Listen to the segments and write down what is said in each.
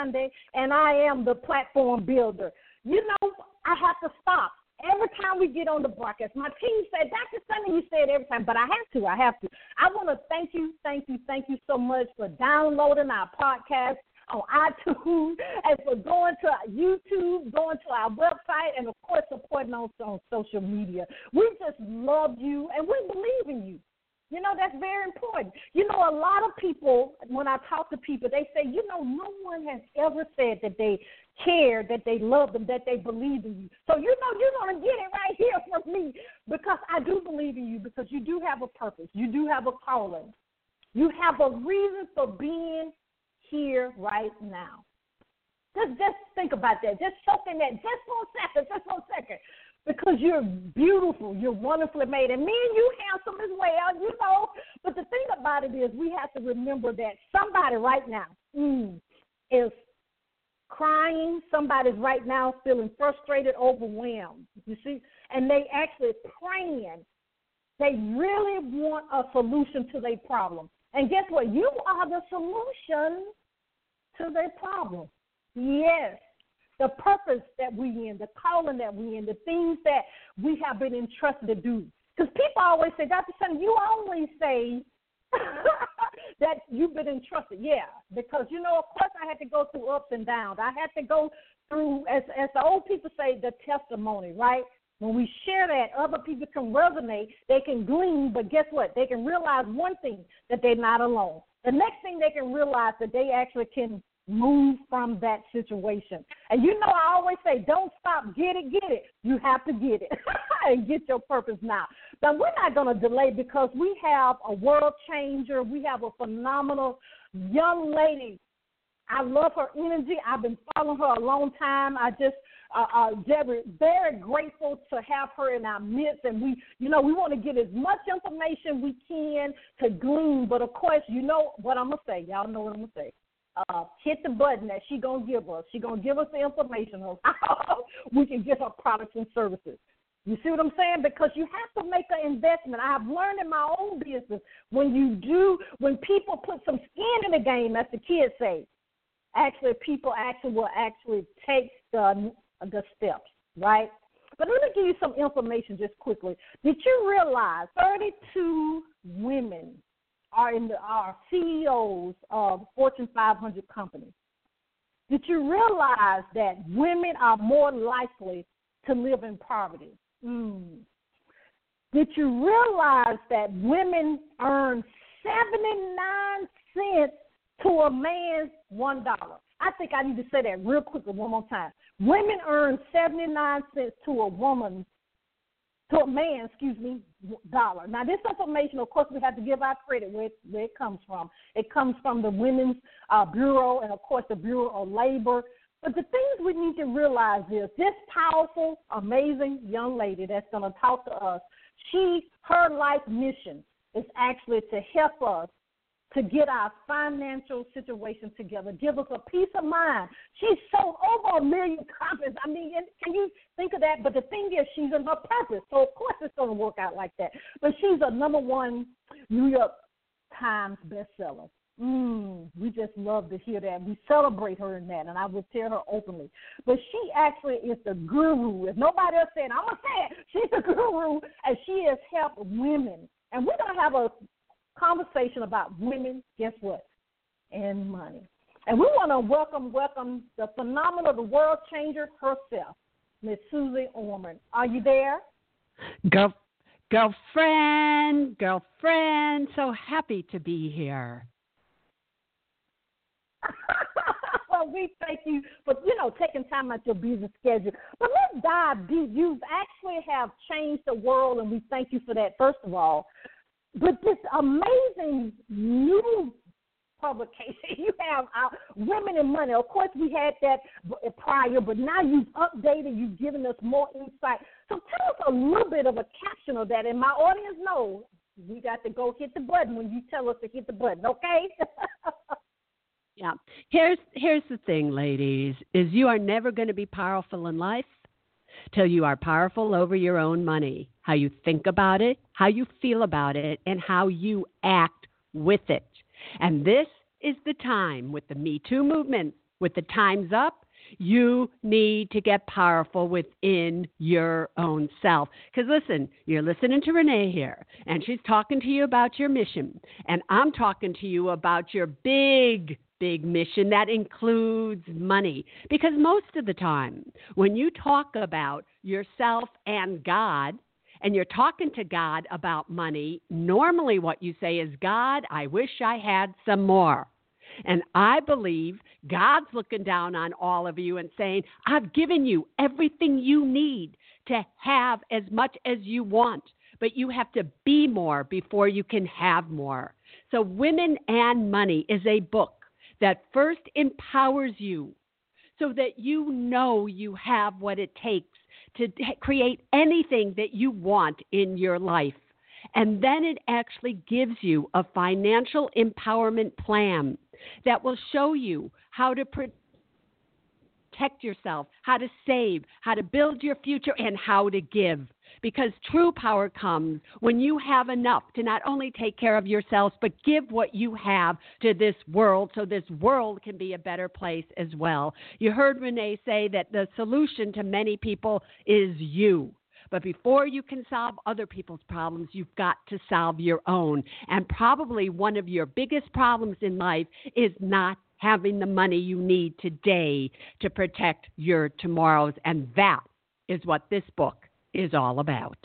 Sunday, and I am the platform builder. You know, I have to stop. Every time we get on the broadcast, my team said, Dr. Sunday, you say it every time, but I have to. I have to. I want to thank you, thank you, thank you so much for downloading our podcast on iTunes and for going to YouTube, going to our website, and of course supporting us on social media. We just love you and we believe in you. You know, that's very important. You know, a lot of people, when I talk to people, they say, you know, no one has ever said that they care, that they love them, that they believe in you. So, you know, you're going to get it right here from me because I do believe in you because you do have a purpose. You do have a calling. You have a reason for being here right now. Just, just think about that. Just soak in that just a second, just a second. Because you're beautiful, you're wonderfully made, and me and you handsome as well, you know. But the thing about it is, we have to remember that somebody right now mm, is crying. Somebody's right now feeling frustrated, overwhelmed. You see, and they actually praying. They really want a solution to their problem. And guess what? You are the solution to their problem. Yes. The purpose that we in, the calling that we in, the things that we have been entrusted to do. Because people always say, Dr. Sunday, you always say that you've been entrusted. Yeah, because you know, of course, I had to go through ups and downs. I had to go through, as as the old people say, the testimony, right? When we share that, other people can resonate, they can glean, but guess what? They can realize one thing that they're not alone. The next thing they can realize that they actually can move from that situation. And you know, I always say, don't stop, get it, get it. You have to get it and get your purpose now. But we're not going to delay because we have a world changer. We have a phenomenal young lady. I love her energy. I've been following her a long time. I just uh, uh, very, very grateful to have her in our midst, and we, you know, we want to get as much information we can to glean. But of course, you know what I'm gonna say. Y'all know what I'm gonna say uh, hit the button that she gonna give us. She gonna give us the information on how we can get her products and services. You see what I'm saying? Because you have to make an investment. I've learned in my own business when you do, when people put some skin in the game, as the kids say, actually people actually will actually take the the steps, right? But let me give you some information just quickly. Did you realize 32 women are in the are CEOs of Fortune 500 companies. Did you realize that women are more likely to live in poverty? Mm. Did you realize that women earn 79 cents to a man's $1? I think I need to say that real quickly one more time. Women earn 79 cents to a woman's to a man, excuse me, dollar. Now, this information, of course, we have to give our credit where it, where it comes from. It comes from the Women's uh, Bureau and, of course, the Bureau of Labor. But the things we need to realize is this powerful, amazing young lady that's going to talk to us. She, her life mission is actually to help us to get our financial situation together, give us a peace of mind. She's sold over a million copies. I mean, can you think of that? But the thing is, she's in her purpose, so of course it's going to work out like that. But she's a number one New York Times bestseller. Mm, we just love to hear that. We celebrate her in that, and I will tell her openly. But she actually is the guru. If nobody else said, I'm gonna say it. She's the guru, and she has helped women. And we're gonna have a conversation about women, guess what? And money. And we want to welcome, welcome the phenomenal, the world changer herself, Miss Suze Orman. Are you there? Girl, girlfriend, girlfriend, so happy to be here. well, we thank you for you know taking time out your busy schedule. But let's dive deep. You actually have changed the world, and we thank you for that. First of all, but this amazing new publication. You have uh, Women and Money. Of course, we had that prior, but now you've updated, you've given us more insight. So tell us a little bit of a caption of that, and my audience knows we got to go hit the button when you tell us to hit the button, okay? yeah. Here's here's the thing, ladies, is you are never going to be powerful in life till you are powerful over your own money, how you think about it, how you feel about it, and how you act with it. And this is the time with the Me Too movement with the times up, you need to get powerful within your own self. Because listen, you're listening to Renee here, and she's talking to you about your mission. And I'm talking to you about your big, big mission that includes money. Because most of the time, when you talk about yourself and God, and you're talking to God about money, normally what you say is, God, I wish I had some more. And I believe God's looking down on all of you and saying, I've given you everything you need to have as much as you want, but you have to be more before you can have more. So, Women and Money is a book that first empowers you so that you know you have what it takes to create anything that you want in your life. And then it actually gives you a financial empowerment plan that will show you how to protect yourself, how to save, how to build your future, and how to give. Because true power comes when you have enough to not only take care of yourselves, but give what you have to this world so this world can be a better place as well. You heard Renee say that the solution to many people is you. But before you can solve other people's problems, you've got to solve your own. And probably one of your biggest problems in life is not having the money you need today to protect your tomorrows. And that is what this book is all about.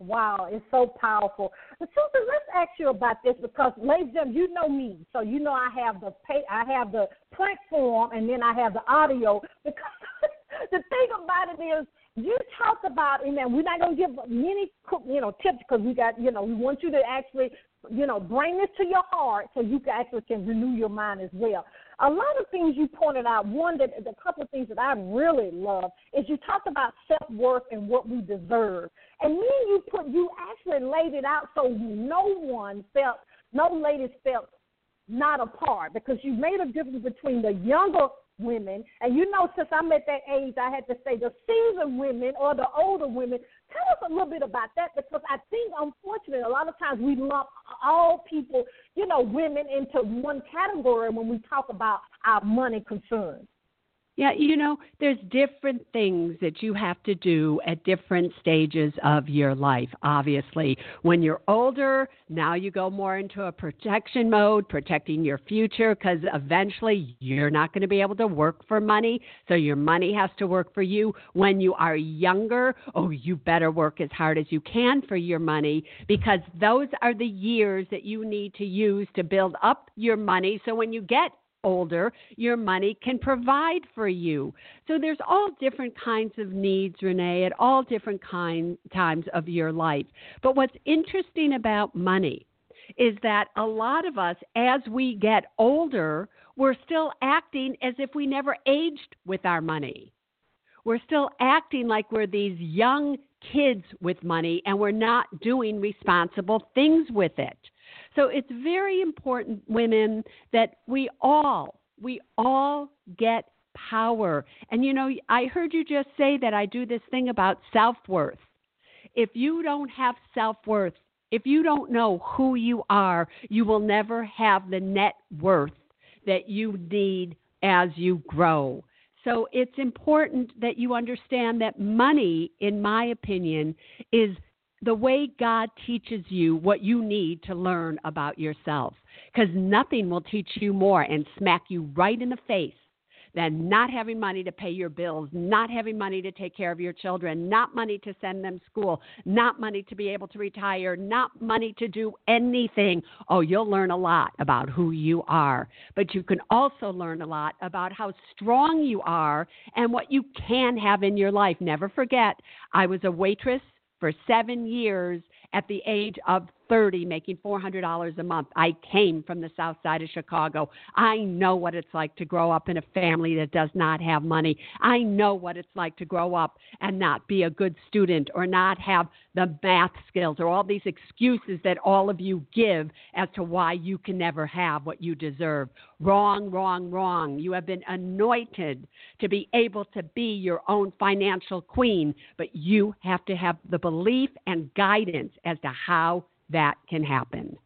Wow, it's so powerful. But Susan, let's ask you about this because, ladies and gentlemen, you know me, so you know I have the pay, I have the print form, and then I have the audio. Because the thing about it is, you talked about, and we're not going to give many, you know, tips because we got, you know, we want you to actually, you know, bring this to your heart so you can actually can renew your mind as well. A lot of things you pointed out. One that the couple of things that I really love is you talked about self worth and what we deserve, and then you put you actually laid it out so no one felt, no ladies felt not a part because you made a difference between the younger women. And you know, since I'm at that age, I had to say the seasoned women or the older women. Tell us a little bit about that because I think, unfortunately, a lot of times we lump all people, you know, women into one category when we talk about our money concerns. Yeah, you know, there's different things that you have to do at different stages of your life. Obviously, when you're older, now you go more into a protection mode, protecting your future, because eventually you're not going to be able to work for money. So your money has to work for you. When you are younger, oh, you better work as hard as you can for your money, because those are the years that you need to use to build up your money. So when you get older, your money can provide for you. So there's all different kinds of needs, Renee, at all different kind, times of your life. But what's interesting about money is that a lot of us, as we get older, we're still acting as if we never aged with our money. We're still acting like we're these young kids with money and we're not doing responsible things with it. So it's very important, women, that we all, we all get power. And you know, I heard you just say that I do this thing about self worth. If you don't have self worth, if you don't know who you are, you will never have the net worth that you need as you grow. So it's important that you understand that money, in my opinion, is the way God teaches you what you need to learn about yourself. Because nothing will teach you more and smack you right in the face than not having money to pay your bills, not having money to take care of your children, not money to send them school, not money to be able to retire, not money to do anything. Oh, you'll learn a lot about who you are. But you can also learn a lot about how strong you are and what you can have in your life. Never forget, I was a waitress for seven years at the age of 30 making $400 a month. I came from the south side of Chicago. I know what it's like to grow up in a family that does not have money. I know what it's like to grow up and not be a good student or not have the math skills or all these excuses that all of you give as to why you can never have what you deserve. Wrong, wrong, wrong. You have been anointed to be able to be your own financial queen, but you have to have the belief and guidance as to how that can happen.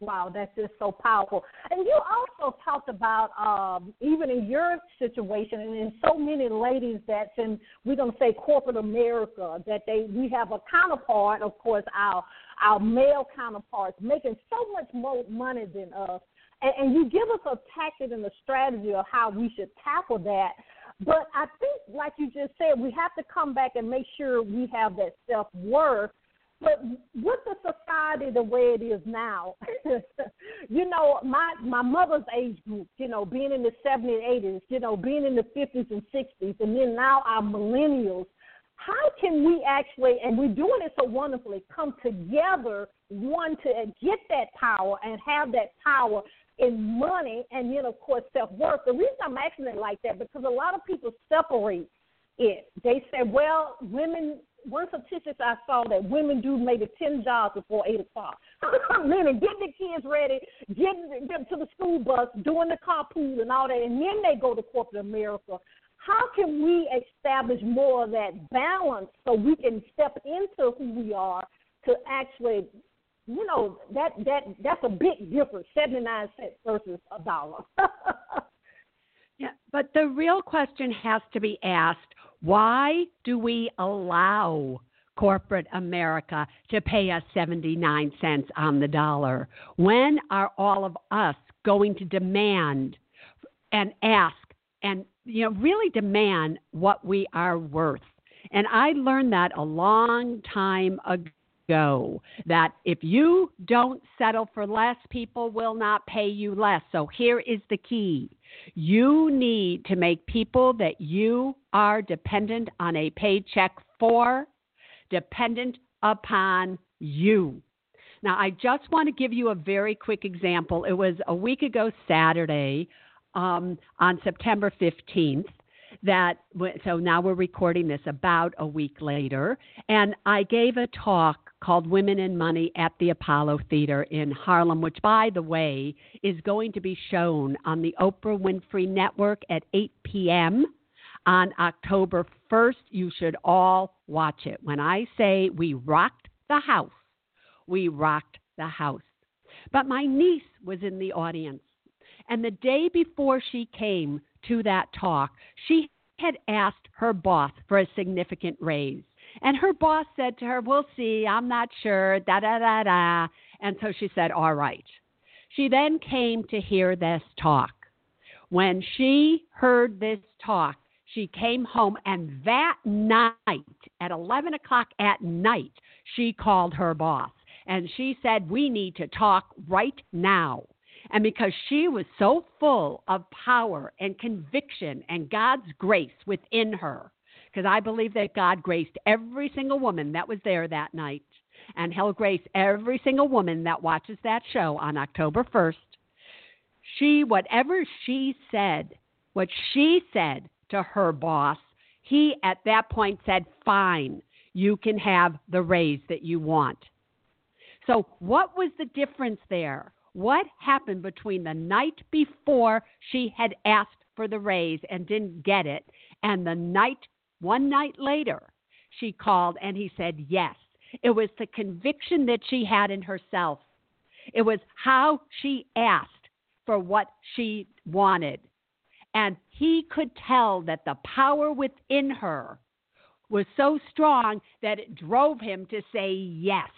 Wow, that's just so powerful. And you also talked about um, even in your situation, and in so many ladies that's in we're gonna say corporate America, that they we have a counterpart, of course, our our male counterparts making so much more money than us. And, and you give us a tactic and a strategy of how we should tackle that. But I think, like you just said, we have to come back and make sure we have that self worth. But with the society the way it is now, you know, my my mother's age group, you know, being in the 70s, 80s, you know, being in the 50s and 60s, and then now our millennials, how can we actually, and we're doing it so wonderfully, come together, one, to get that power and have that power in money and then of course self worth. The reason I'm asking it like that because a lot of people separate it. They say, well, women. One statistics I saw that women do maybe ten jobs before eight o'clock. Meaning getting the kids ready, getting them to the school bus, doing the carpool and all that, and then they go to corporate America. How can we establish more of that balance so we can step into who we are to actually you know that that that's a big difference seventy nine cents versus a dollar yeah but the real question has to be asked why do we allow corporate America to pay us 79 cents on the dollar? When are all of us going to demand and ask and you know really demand what we are worth? And I learned that a long time ago go. That if you don't settle for less, people will not pay you less. So here is the key you need to make people that you are dependent on a paycheck for dependent upon you. Now, I just want to give you a very quick example. It was a week ago Saturday um, on September 15th that so now we're recording this about a week later and i gave a talk called Women and Money at the Apollo Theater in Harlem, which, by the way, is going to be shown on the Oprah Winfrey Network at 8 p.m. on October 1st. You should all watch it. When I say we rocked the house, we rocked the house. But my niece was in the audience. And the day before she came to that talk, she had asked her boss for a significant raise. And her boss said to her, We'll see, I'm not sure, da da da da. And so she said, All right. She then came to hear this talk. When she heard this talk, she came home, and that night, at 11 o'clock at night, she called her boss. And she said, We need to talk right now. And because she was so full of power and conviction and God's grace within her, because I believe that God graced every single woman that was there that night, and He'll grace every single woman that watches that show on October 1st. She, whatever she said, what she said to her boss, he at that point said, Fine, you can have the raise that you want. So, what was the difference there? What happened between the night before she had asked for the raise and didn't get it and the night one night later, she called and he said yes. It was the conviction that she had in herself. It was how she asked for what she wanted. And he could tell that the power within her was so strong that it drove him to say yes.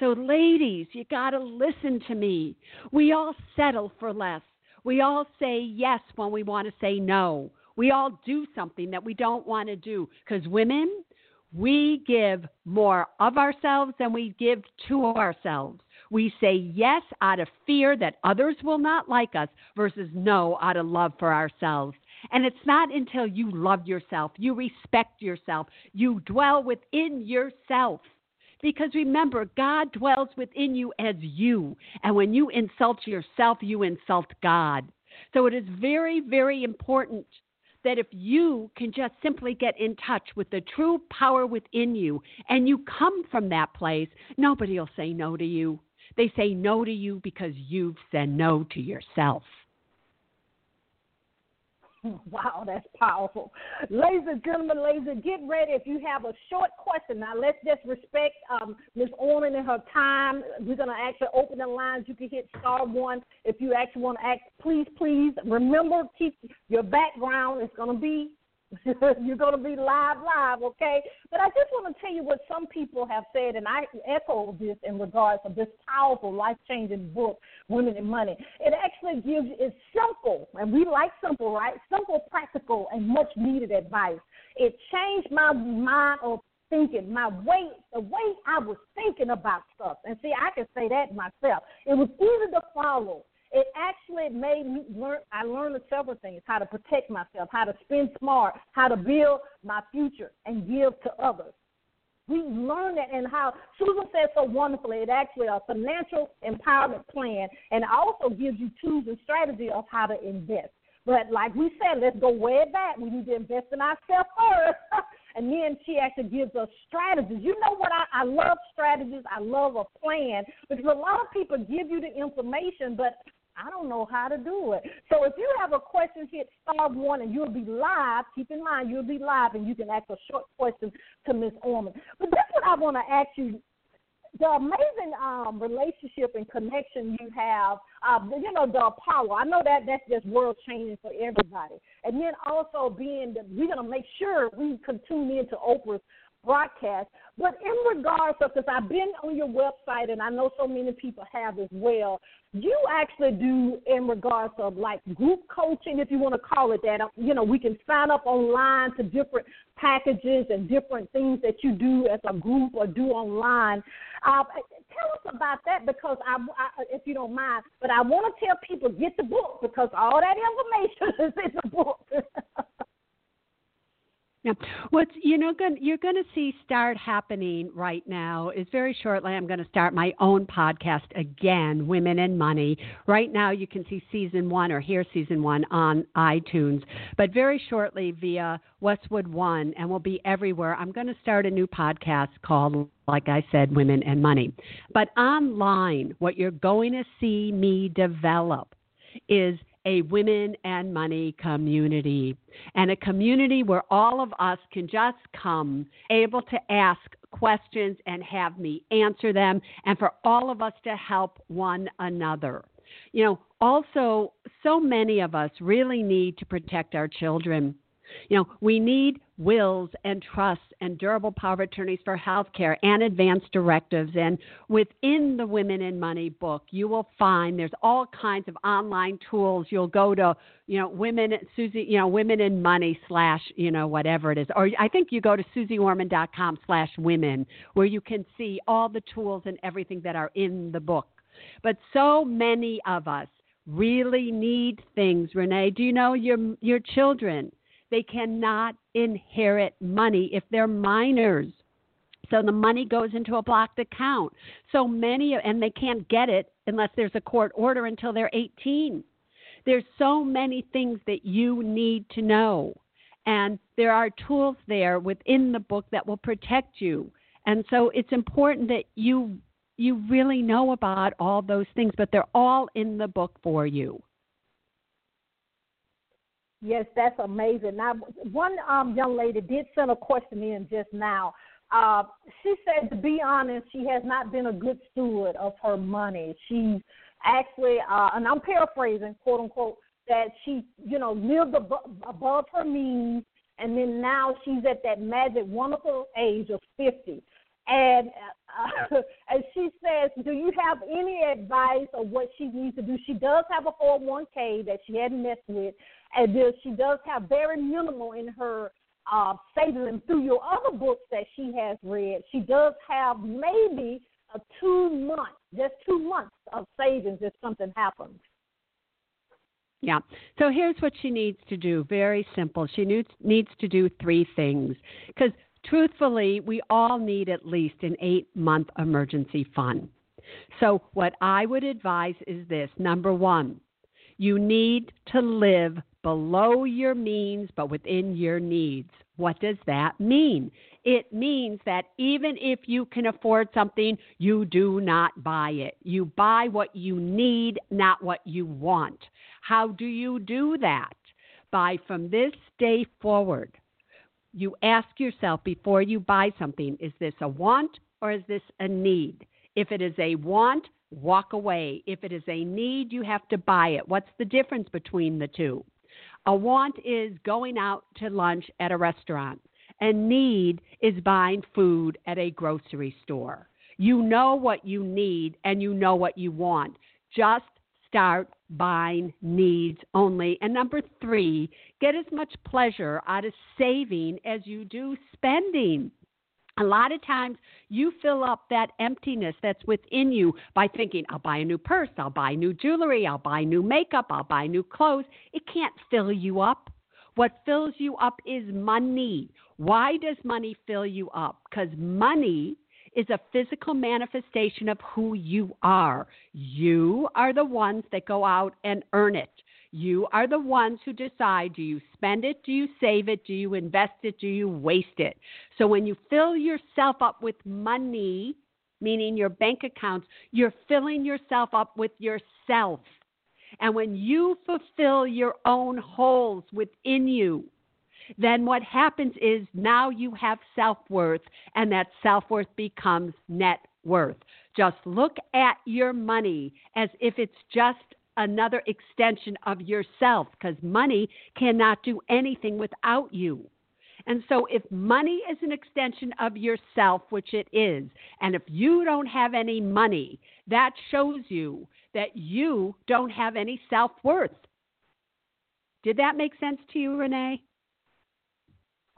So, ladies, you got to listen to me. We all settle for less. We all say yes when we want to say no. We all do something that we don't want to do because women, we give more of ourselves than we give to ourselves. We say yes out of fear that others will not like us versus no out of love for ourselves. And it's not until you love yourself, you respect yourself, you dwell within yourself. Because remember, God dwells within you as you. And when you insult yourself, you insult God. So it is very, very important that if you can just simply get in touch with the true power within you and you come from that place, nobody will say no to you. They say no to you because you've said no to yourself. Wow, that's powerful. Ladies and gentlemen, ladies, get ready. If you have a short question, now let's just respect um, Ms. Orman and her time. We're going to actually open the lines. You can hit star one if you actually want to ask. Please, please remember, keep your background. It's going to be You're going to be live, live, okay? But I just want to tell you what some people have said, and I echo this in regards to this powerful, life changing book, Women and Money. It actually gives, it's simple, and we like simple, right? Simple, practical, and much needed advice. It changed my mind of thinking, my way, the way I was thinking about stuff. And see, I can say that myself. It was easy to follow it actually made me learn. I learned several things: how to protect myself, how to spend smart, how to build my future, and give to others. We learned that, and how Susan said so wonderfully. It actually a financial empowerment plan, and also gives you tools and strategy of how to invest. But like we said, let's go way back. We need to invest in ourselves first. and then she actually gives us strategies. You know what? I, I love strategies. I love a plan because a lot of people give you the information, but I don't know how to do it. So if you have a question, hit star one and you'll be live. Keep in mind, you'll be live and you can ask a short question to Miss Orman. But that's what I want to ask you. The amazing um, relationship and connection you have, uh, you know, the Apollo. I know that that's just world changing for everybody. And then also being that we're going to make sure we can tune into Oprah's broadcast. But in regards of, because I've been on your website and I know so many people have as well, you actually do in regards of like group coaching, if you want to call it that. You know, we can sign up online to different packages and different things that you do as a group or do online. Uh, tell us about that because I, I, if you don't mind, but I want to tell people get the book because all that information is in the book. Yeah. What's you know you're going to see start happening right now is very shortly. I'm going to start my own podcast again, Women and Money. Right now, you can see season one or hear season one on iTunes, but very shortly via Westwood One, and will be everywhere. I'm going to start a new podcast called, like I said, Women and Money. But online, what you're going to see me develop is a women and money community and a community where all of us can just come able to ask questions and have me answer them and for all of us to help one another. You know, also, so many of us really need to protect our children. You know, we need wills and trusts and durable power of attorneys for health care and advance directives. And within the Women and Money book, you will find there's all kinds of online tools. You'll go to, you know, women Susie, you know, women in money slash, you know, whatever it is. Or I think you go to suzeorman.com slash women where you can see all the tools and everything that are in the book. But so many of us really need things, Renee. Do you know your your children? They cannot inherit money if they're minors. So the money goes into a blocked account. So many, and they can't get it unless there's a court order until they're 18. There's so many things that you need to know. And there are tools there within the book that will protect you. And so it's important that you you really know about all those things, but they're all in the book for you. Yes, that's amazing. Now, one um, young lady did send a question in just now. Uh, she said, to be honest, she has not been a good steward of her money. She's actually, uh, and I'm paraphrasing, quote unquote, that she, you know, lived above, above her means, and then now she's at that magic, wonderful age of 50. And uh, and she says, "Do you have any advice of what she needs to do?" She does have a 401k that she hadn't messed with, and then she does have very minimal in her uh, savings. And through your other books that she has read, she does have maybe a two months, just two months of savings if something happens. Yeah. So here's what she needs to do. Very simple. She needs needs to do three things because truthfully, we all need at least an eight month emergency fund. So, what I would advise is this number one, you need to live below your means but within your needs. What does that mean? It means that even if you can afford something, you do not buy it. You buy what you need, not what you want. How do you do that? by from this day forward, you ask yourself before you buy something is this a want or is this a need? If it is a want, walk away. If it is a need, you have to buy it. What's the difference between the two? A want is going out to lunch at a restaurant. A need is buying food at a grocery store. You know what you need and you know what you want. Just start buying needs only. And number three, get as much pleasure out of saving as you do spending. A lot of times you fill up that emptiness that's within you by thinking, I'll buy a new purse, I'll buy new jewelry, I'll buy new makeup, I'll buy new clothes. It can't fill you up. What fills you up is money. Why does money fill you up? Because money is a physical manifestation of who you are. You are the ones that go out and earn it. You are the ones who decide do you spend it, do you save it, do you invest it, do you waste it. So when you fill yourself up with money, meaning your bank accounts, you're filling yourself up with yourself. And when you fulfill your own holes within you, then what happens is now you have self worth, and that self worth becomes net worth. Just look at your money as if it's just another extension of yourself because money cannot do anything without you. And so, if money is an extension of yourself, which it is, and if you don't have any money, that shows you that you don't have any self worth. Did that make sense to you, Renee?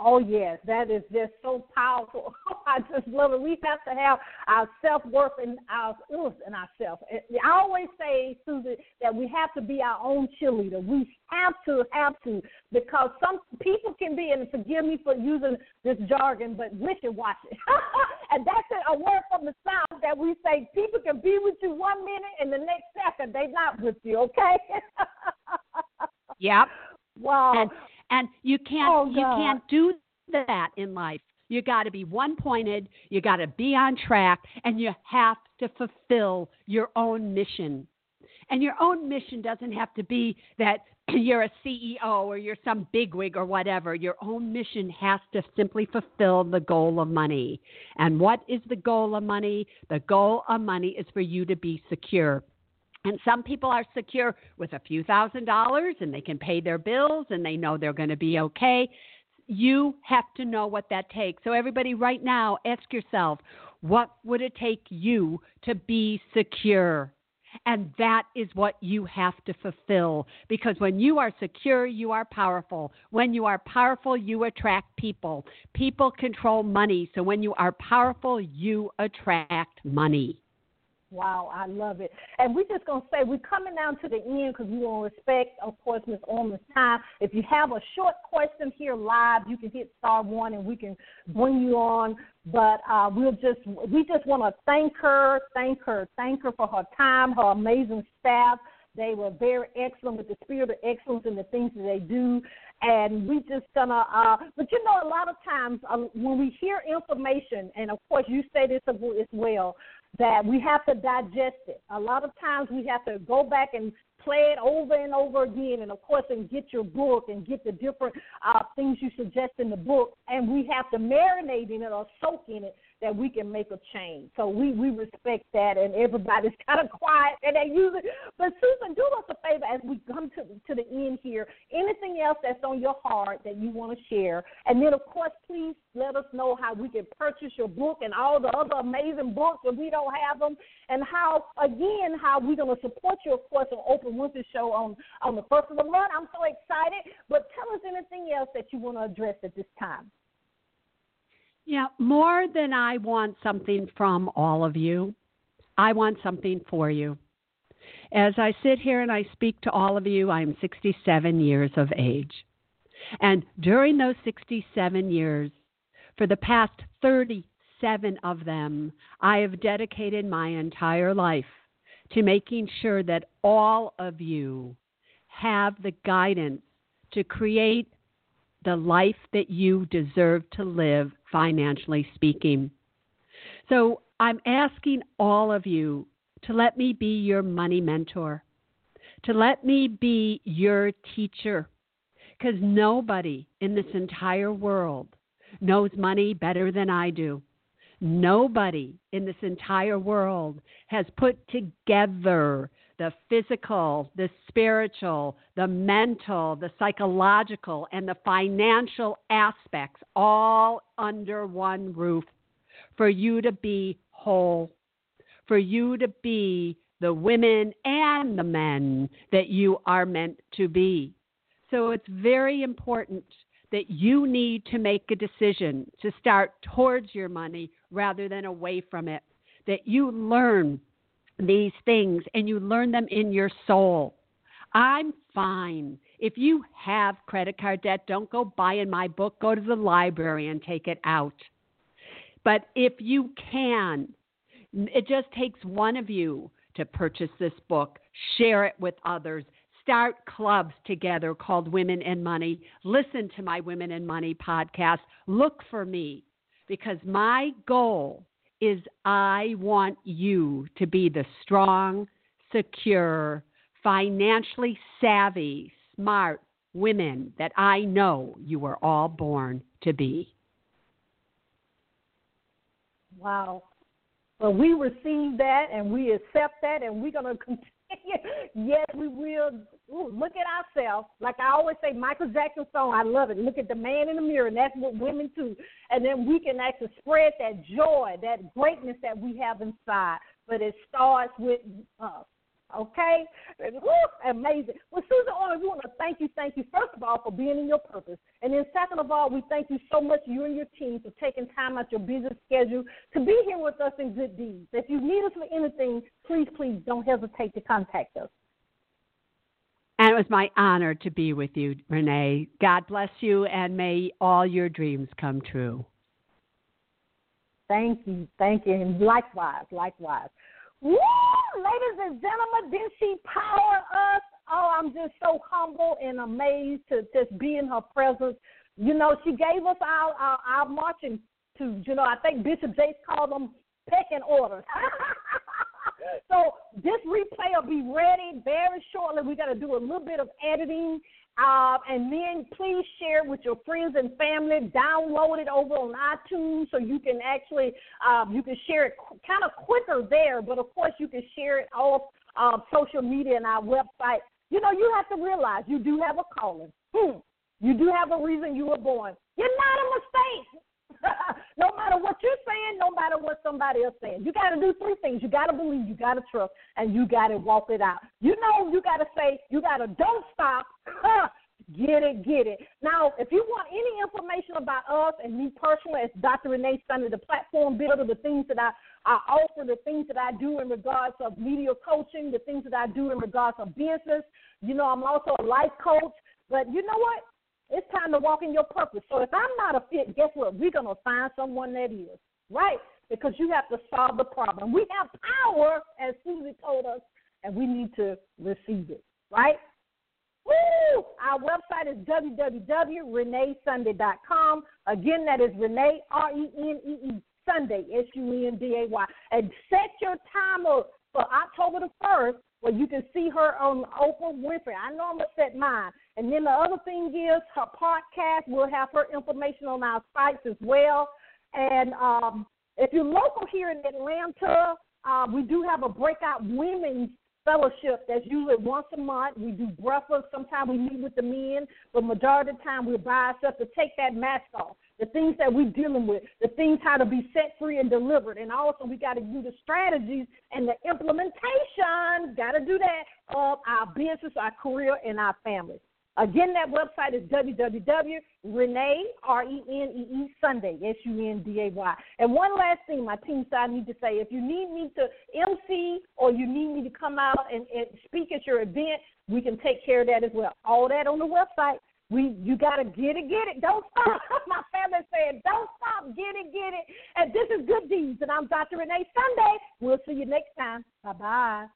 Oh yes, that is just so powerful. Oh, I just love it. We have to have our self worth and our oof and ourselves. I always say, Susan, that we have to be our own cheerleader. We have to, have to, because some people can be, and forgive me for using this jargon, but wishy washy. and that's a word from the South that we say people can be with you one minute and the next second they're not with you. Okay. yep. Wow. And and you can't oh, you can't do that in life. You got to be one pointed, you got to be on track, and you have to fulfill your own mission. And your own mission doesn't have to be that you're a CEO or you're some bigwig or whatever. Your own mission has to simply fulfill the goal of money. And what is the goal of money? The goal of money is for you to be secure. And some people are secure with a few thousand dollars and they can pay their bills and they know they're going to be okay. You have to know what that takes. So, everybody, right now, ask yourself what would it take you to be secure? And that is what you have to fulfill. Because when you are secure, you are powerful. When you are powerful, you attract people. People control money. So when you are powerful, you attract money. Wow, I love it. And we're just going to say we're coming down to the end because we want to respect, of course, Ms. Orman's time. If you have a short question here live, you can hit star one and we can bring you on. But uh, we'll just we just want to thank her, thank her, thank her for her time, her amazing staff. They were very excellent with the spirit of excellence in the things that they do. And we just gonna, uh, but you know, a lot of times uh, when we hear information, and of course you say this as well, that we have to digest it. A lot of times we have to go back and play it over and over again, and of course, and get your book and get the different uh, things you suggest in the book, and we have to marinate in it or soak in it that we can make a change. So we, we respect that, and everybody's kind of quiet and they use it. But Susan, do us a favor as we come to to the end here. Anything else that's on your heart that you want to share, and then of course, please let us know how we can purchase your book and all the other amazing books if we don't have them, and how again how we're going to support you, of course, on Oprah Winfrey Show on on the first of the month. I'm so excited. But tell us anything else that you want to address at this time. Yeah, more than I want something from all of you, I want something for you. As I sit here and I speak to all of you, I'm 67 years of age. And during those 67 years, for the past 37 of them, I have dedicated my entire life to making sure that all of you have the guidance to create the life that you deserve to live, financially speaking. So I'm asking all of you to let me be your money mentor, to let me be your teacher. because nobody in this entire world knows money better than I do. Nobody in this entire world has put together the physical, the spiritual, the mental, the psychological, and the financial aspects all under one roof for you to be whole, for you to be the women and the men that you are meant to be. So it's very important that you need to make a decision to start towards your money rather than away from it. That you learn these things and you learn them in your soul. I'm fine. If you have credit card debt, don't go buying my book. Go to the library and take it out. But if you can, it just takes one of you to purchase this book, share it with others, start clubs together called Women and Money. Listen to my Women and Money podcast. Look for me because my goal is I want you to be the strong, secure, financially savvy, smart women that I know you were all born to be. Wow. Well, we receive that and we accept that, and we're going to continue. yes, we will. Ooh, look at ourselves. Like I always say, Michael Jackson song, I love it. Look at the man in the mirror, and that's what women do. And then we can actually spread that joy, that greatness that we have inside. But it starts with us. Okay? Woo, amazing. Well, Susan Orman, we want to thank you, thank you, first of all, for being in your purpose. And then, second of all, we thank you so much, you and your team, for taking time out your busy schedule to be here with us in good deeds. If you need us for anything, please, please don't hesitate to contact us. And it was my honor to be with you, Renee. God bless you, and may all your dreams come true. Thank you, thank you, and likewise, likewise. Woo! Ladies and gentlemen, did she power us? Oh, I'm just so humble and amazed to just be in her presence. You know, she gave us our, our, our marching to, you know, I think Bishop Jakes called them pecking orders. so this replay will be ready very shortly. We got to do a little bit of editing uh, and then please share with your friends and family. Download it over on iTunes so you can actually um, you can share it qu- kind of quicker there. But of course, you can share it off uh, social media and our website. You know, you have to realize you do have a calling. Hmm. You do have a reason you were born. You're not a mistake. no matter what you're saying, no matter what somebody else saying. You got to do three things. You got to believe, you got to trust, and you got to walk it out. You know, you got to say, you got to don't stop. Get it, get it. Now, if you want any information about us and me personally, as Dr. Renee Sunday, the platform builder, the things that I, I offer, the things that I do in regards of media coaching, the things that I do in regards of business. You know, I'm also a life coach. But you know what? It's time to walk in your purpose. So if I'm not a fit, guess what? We're going to find someone that is, right? Because you have to solve the problem. We have power, as Susie told us, and we need to receive it, right? Woo! Our website is www.reneesunday.com. Again, that is Renee, R E N E E, Sunday, S U N D A Y. And set your timer for October the 1st where you can see her on Oprah Winfrey. I know I'm going to set mine. And then the other thing is her podcast. We'll have her information on our sites as well. And um, if you're local here in Atlanta, uh, we do have a breakout women's fellowship that's usually once a month. We do breakfast. Sometimes we meet with the men, but majority of the time we're by ourselves to take that mask off. The things that we're dealing with, the things how to be set free and delivered, and also we got to do the strategies and the implementation. Got to do that of our business, our career, and our family. Again, that website is www.renee, R-E-N-E-E, Sunday, S-U-N-D-A-Y. And one last thing my team said I need to say, if you need me to MC or you need me to come out and, and speak at your event, we can take care of that as well. All that on the website. We, you gotta get it, get it. Don't stop. My family said, don't stop, get it, get it. And this is Good Deeds, and I'm Dr. Renee Sunday. We'll see you next time. Bye bye.